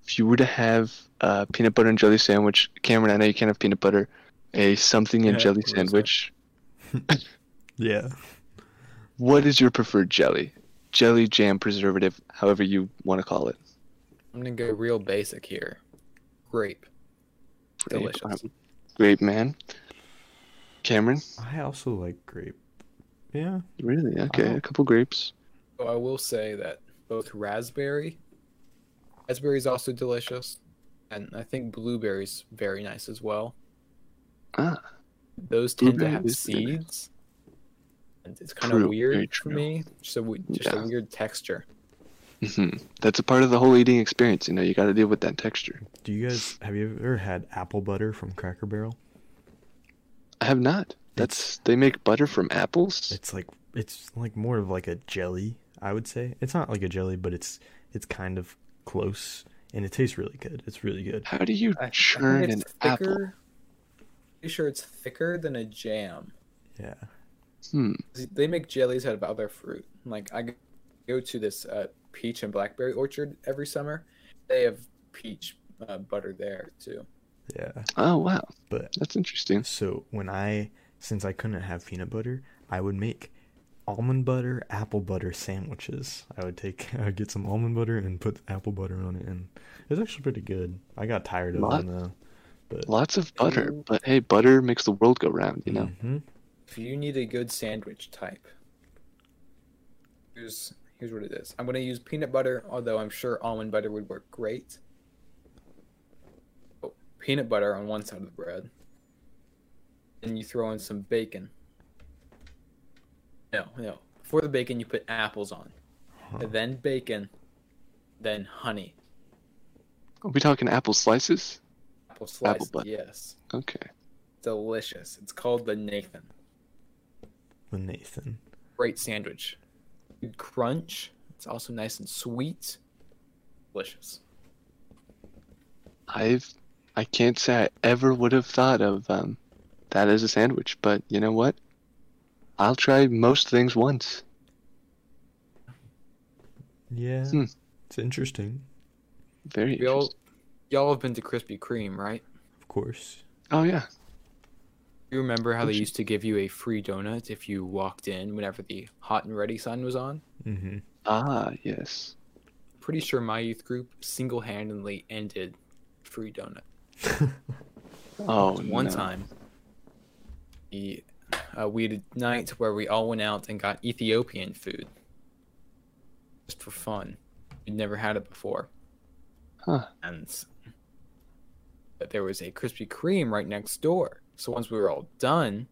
If you were to have a peanut butter and jelly sandwich, Cameron, I know you can't have peanut butter, a something and Yeah, jelly yeah. sandwich. Yeah. What is your preferred jelly? Jelly, jam, preservative, however you want to call it. I'm gonna go real basic here. Grape. Grape, Delicious. um, Grape, man. Cameron? I also like grape. Yeah. Really? Okay, a couple grapes. So I will say that both raspberry, raspberry is also delicious, and I think blueberries very nice as well. Ah, Those tend to have is nice. seeds, and it's kind True, of weird for me. Just a just Yeah. a weird texture. hmm that's a part of the whole eating experience. You know, you got to deal with that texture. Do you guys have you ever had apple butter from Cracker Barrel? I have not. That's they make butter from apples. It's like it's like more of like a jelly, I would say. It's not like a jelly, but it's it's kind of close and it tastes really good. It's really good. How do you I- I churn an it's apple? thicker. Pretty sure it's thicker than a jam. Yeah. Hmm. They make jellies out of other fruit. Like I go to this uh, peach and blackberry orchard every summer. They have peach uh, butter there too. Yeah. Oh wow, But that's interesting. so when I since I couldn't have peanut butter, I would make almond butter, apple butter sandwiches. I would take I would get some almond butter and put apple butter on it and it was actually pretty good. I got tired of Lot- them though. But Lots of butter, Ooh. but hey, butter makes the world go round. You know. Mhm. If you need a good sandwich type, here's here's what it is. I'm gonna use peanut butter, although I'm sure almond butter would work great. Oh, peanut butter on one side of the bread. and you throw in some bacon. No, no. Before the bacon, you put apples on, Huh. then bacon, then honey. Are we talking apple slices? Apple slice. butter. yes, Okay. delicious. It's called the Nathan. The Nathan. Great sandwich. Good crunch. It's also nice and sweet. Delicious. I've I can't say I ever would have thought of um that as a sandwich, but you know what? I'll try most things once. Yeah. Hmm. It's interesting, Very We all, y'all have been to Krispy Kreme, right? of course. Oh yeah. You remember how they used to give you a free donut if you walked in whenever the hot and ready sign was on? Mm-hmm. Ah yes. Pretty sure my youth group single handedly ended free donut. Oh One no. time, the, uh, we had a night where we all went out and got Ethiopian food just for fun. We'd never had it before. Huh. And but there was a Krispy Kreme right next door. So once we were all done,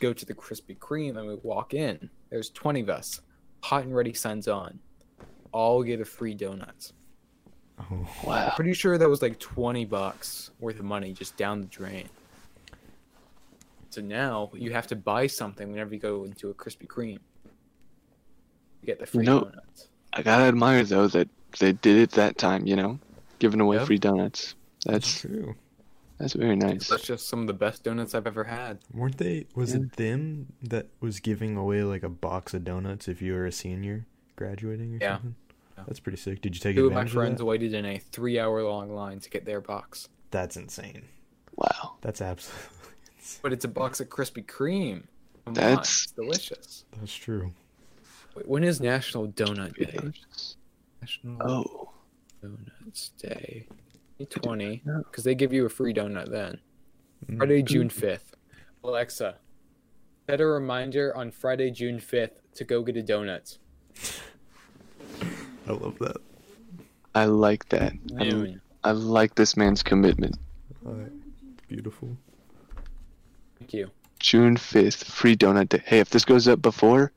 go to the Krispy Kreme and we walk in. There's 20 of us, hot and ready signs on. All get a free donut. Oh. Wow. Pretty sure that was like 20 bucks worth of money just down the drain. So now you have to buy something whenever you go into a Krispy Kreme. You get the free No. donuts. I gotta admire though that they did it that time, you know? Giving away Yep. free donuts. That's That's true. That's very nice. That's just some of the best donuts I've ever had. Weren't they? Was Yeah. it them that was giving away like a box of donuts if you were a senior graduating or Yeah. something? Yeah. That's pretty sick. Did you take Two of my advantage of, friends that? waited in a three hour long line to get their box. That's insane. Wow. That's absolutely. But it's a box of Krispy Kreme. Oh Come That's- it's delicious. That's true. Wait, when is National Donut Day? National Oh. Donuts Day. 2020. Because they give you a free donut then. Mm. Friday, June 5th. Alexa, set a reminder on Friday, June 5th to go get a donut. I love that. I like that. I, Noon. I like this man's commitment. Alright. Beautiful. Thank you. June 5th, free donut day. Hey, if this goes up before,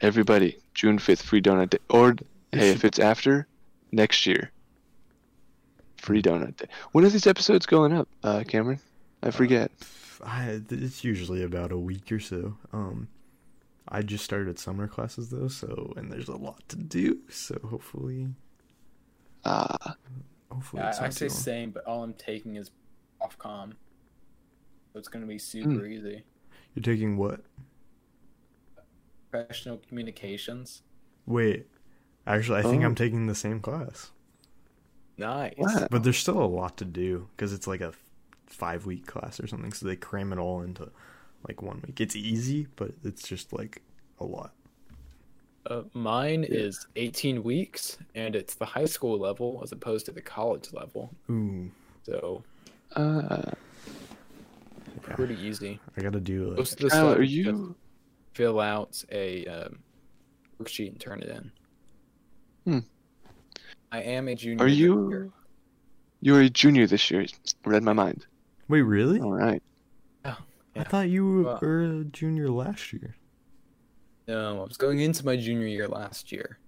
everybody, June 5th, free donut day. Or, hey, if it's after, next year, free donut day. When are these episodes going up, uh, Cameron? I forget. I, it's usually about a week or so. Um, I just started summer classes though, so and there's a lot to do. So hopefully, Ah, hopefully, Yeah, it's I, I say too long. same, but all I'm taking is off com, So it's gonna be super Hmm. easy. You're taking what? Professional communications. Wait, actually, I think Oh. I'm taking the same class, Nice. Wow. but there's still a lot to do because it's like a five week class or something. So they cram it all into like one week. It's easy, but it's just like a lot. Uh, mine is 18 weeks, and it's the high school level as opposed to the college level. Ooh, So uh, yeah. pretty easy. I gotta do like Most of the Kyle, stuff are you? fill out a um, worksheet and turn it in. Hmm. I am a junior. Are this year. you? You're a junior this year. Read my mind. Wait, really? All right. Oh, I yeah. thought you were, Well- were a junior last year. No, I was going into my junior year last year.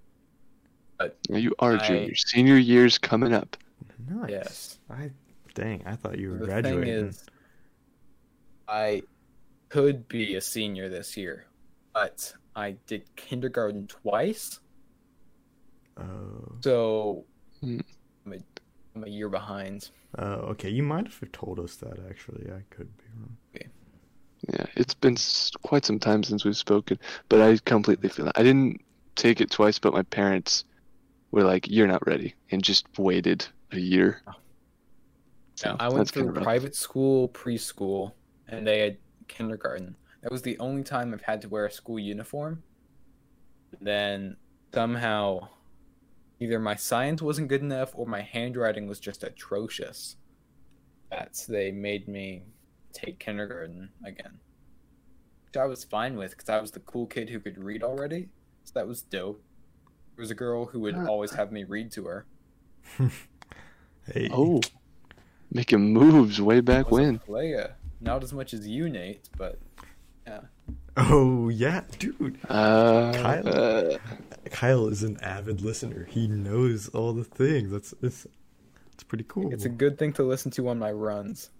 Yeah, you are a I- junior. Senior year's coming up. Nice. Yes. I dang, I thought you were The graduating. thing is, I could be a senior this year, but I did kindergarten twice, Oh, so Hmm. I'm, a, I'm a year behind. oh, okay. You might have told us that actually. I could be wrong. Okay. Yeah, it's been quite some time since we've spoken, but I completely feel that. I didn't take it twice, but my parents were like, "You're not ready," and just waited a year. So Yeah, I went through kinda private school, preschool, and they had kindergarten. That was the only time I've had to wear a school uniform. Then somehow, either my science wasn't good enough or my handwriting was just atrocious. That they made me take kindergarten again. Which I was fine with because I was the cool kid who could read already. So that was dope. There was a girl who would Ah. always have me read to her. Hey. Oh, making moves way back I was a when. player. Not as much as you, Nate, but Oh yeah, dude. Uh, Kyle? uh, Kyle is an avid listener. He knows all the things. That's it's it's pretty cool. it's a good thing to listen to on my runs.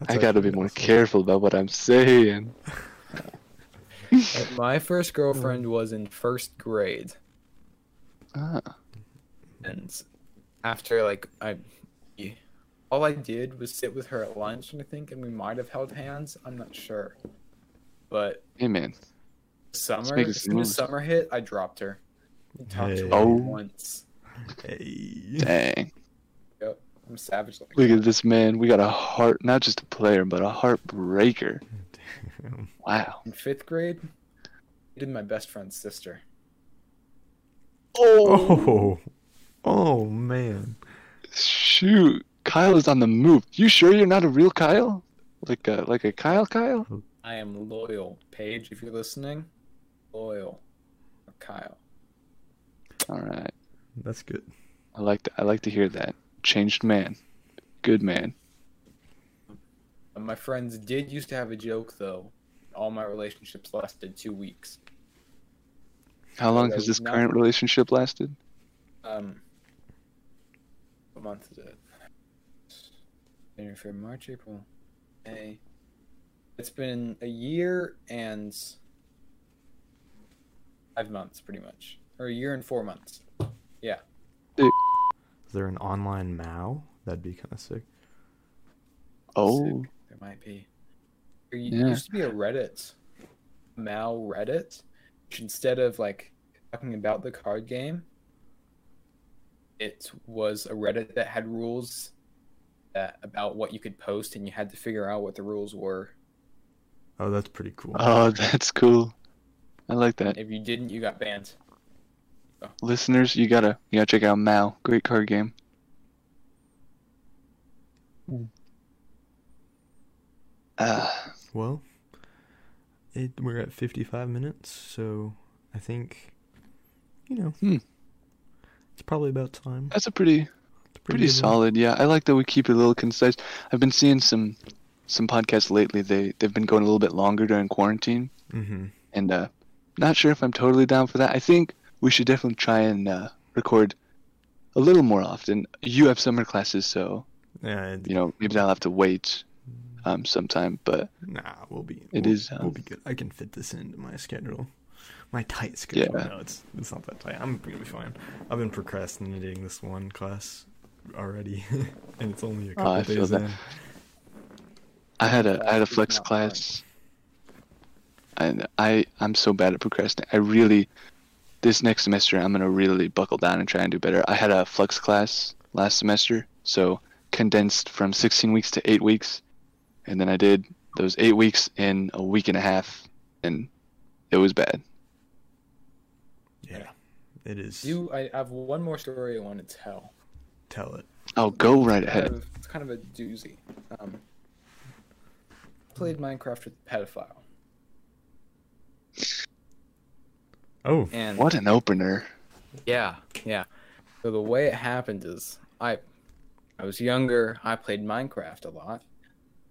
That's I gotta be more awesome. careful about what I'm saying. Uh, My first girlfriend was in first grade, Ah, and after like I, all I did was sit with her at lunch, and I think, and we might have held hands. I'm not sure, but hey man. summer, as soon as summer hit, I dropped her. I talked to her Oh. once. Hey. Dang. Yep, I'm savage like Look that. at this man. We got a heart, not just a player, but a heartbreaker. Damn. Wow. In fifth grade, I did my best friend's sister. Oh. oh. Oh man. Shoot. Kyle is on the move. You sure you're not a real Kyle? Like a like a Kyle Kyle? I am loyal, Paige. If you're listening, loyal, Kyle. All right. That's good. I like to, I like to hear that. Changed man. Good man. Uh, My friends did used to have a joke though. All my relationships lasted two weeks. How long Okay, has this not- current relationship lasted? Um, what month is it? January, February, March, April, May. It's been a year and five months, pretty much, or a year and four months. Yeah. Is there an online Mao? That'd be kind of sick. Oh, Sick. There might be. There Yeah. used to be a Reddit, Mao Reddit, which instead of like talking about the card game, it was a Reddit that had rules that about what you could post, and you had to figure out what the rules were. Oh, that's pretty cool. oh, that's cool. I like that. If you didn't, you got banned. Listeners, you gotta you gotta check out Mao. Great card game. Ah, Well, it, we're at 55 minutes, so I think, you know, Hmm. It's probably about time. That's a pretty It's a pretty good one. solid. Yeah, I like that we keep it a little concise. I've been seeing some some podcasts lately. They they've been going a little bit longer during quarantine, Mm-hmm. and uh, not sure if I'm totally down for that. I think we should definitely try and uh, record a little more often. You have summer classes, so Yeah. you know maybe I'll have to wait um sometime. But Nah, we'll be. It we'll, is, We'll um, be good. I can fit this into my schedule. My tight schedule. Yeah. No, it's it's not that tight. I'm gonna be fine. I've been procrastinating this one class already, and it's only a Oh, couple days that. In. I had a I had a flex class, and I I'm so bad at procrastinating. I really this next semester I'm gonna really buckle down and try and do better. I had a flex class last semester, so condensed from 16 weeks to eight weeks, and then I did those eight weeks in a week and a half, and it was bad. Yeah, it is. You, I have one more story I want to tell. tell it. Oh, go right Kind ahead. of- it's kind of a doozy. Um, played Minecraft with a pedophile, Oh, and What an opener! Yeah, yeah. So the way it happened is I I was younger, I played Minecraft a lot.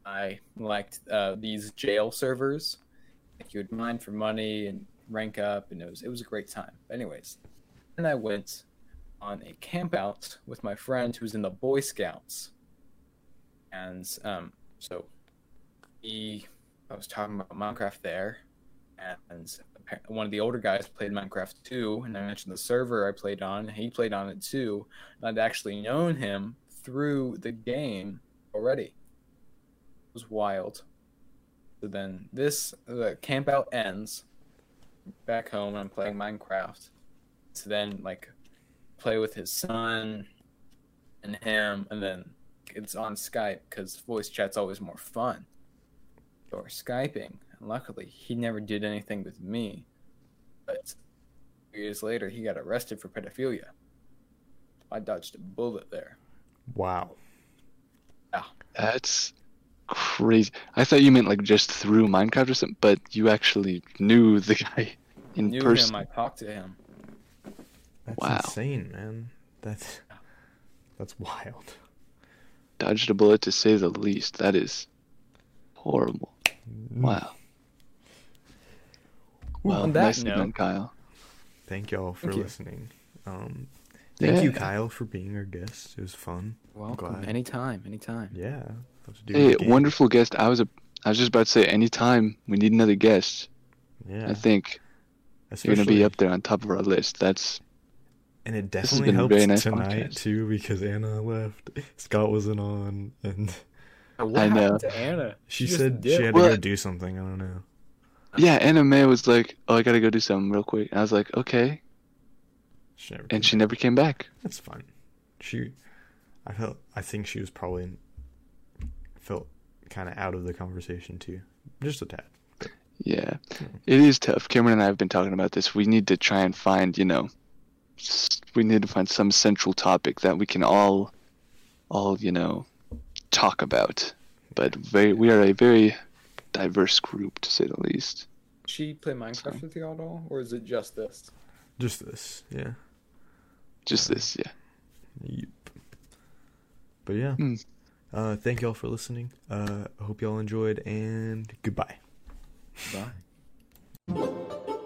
I liked uh, these jail servers. Like you would mine for money and rank up and it was it was a great time. But Anyways, then I went on a camp out with my friend who's in the Boy Scouts. And um so I was talking about Minecraft there and one of the older guys played Minecraft too, and I mentioned the server I played on. He played on it too, and I'd actually known him through the game already. It was wild. So then this the camp out ends. Back home, I'm playing Minecraft. So then like play with his son and him, and then it's on Skype because voice chat's always more fun. So we're skyping, and luckily he never did anything with me. But years later, he got arrested for pedophilia. I dodged a bullet there. wow. That's crazy. I thought you meant like just through Minecraft or something, but you actually knew the guy in Knew person. him, I talked to him. That's Wow. insane, man. That's that's wild. Dodged a bullet to say the least. That is horrible. Wow. Well, On that nicely note- done, Kyle. Thank y'all for Thank you. listening. Um, thank you, Kyle, for being our guest. It was fun. Welcome. Anytime, anytime. Yeah. Do Hey, wonderful guest. I was a, I was just about to say, anytime we need another guest, Yeah. I think you're gonna be up there on top of our list. That's And it definitely been a helped very nice tonight podcast. too because Anna left. Scott wasn't on, and What I know. happened to Anna? she just said she dipped. had to go do something. I don't know. yeah. Anna Mae was like, "Oh, I gotta go do something real quick." And I was like, "Okay," She never and came she back. never came back. That's fine. She, I felt. I think she was probably felt kind of out of the conversation too, just a tad. Yeah, hmm. it is tough. Cameron and I have been talking about this. We need to try and find, you know, we need to find some central topic that we can all, all, you know, talk about. But very, we are a very diverse group, to say the least. She play Minecraft with you at all, or is it just this? Just this, yeah. Just this, yeah. Yep. But yeah. Hmm. Uh, thank y'all for listening. Uh, I hope y'all enjoyed, and goodbye. Bye. Bye.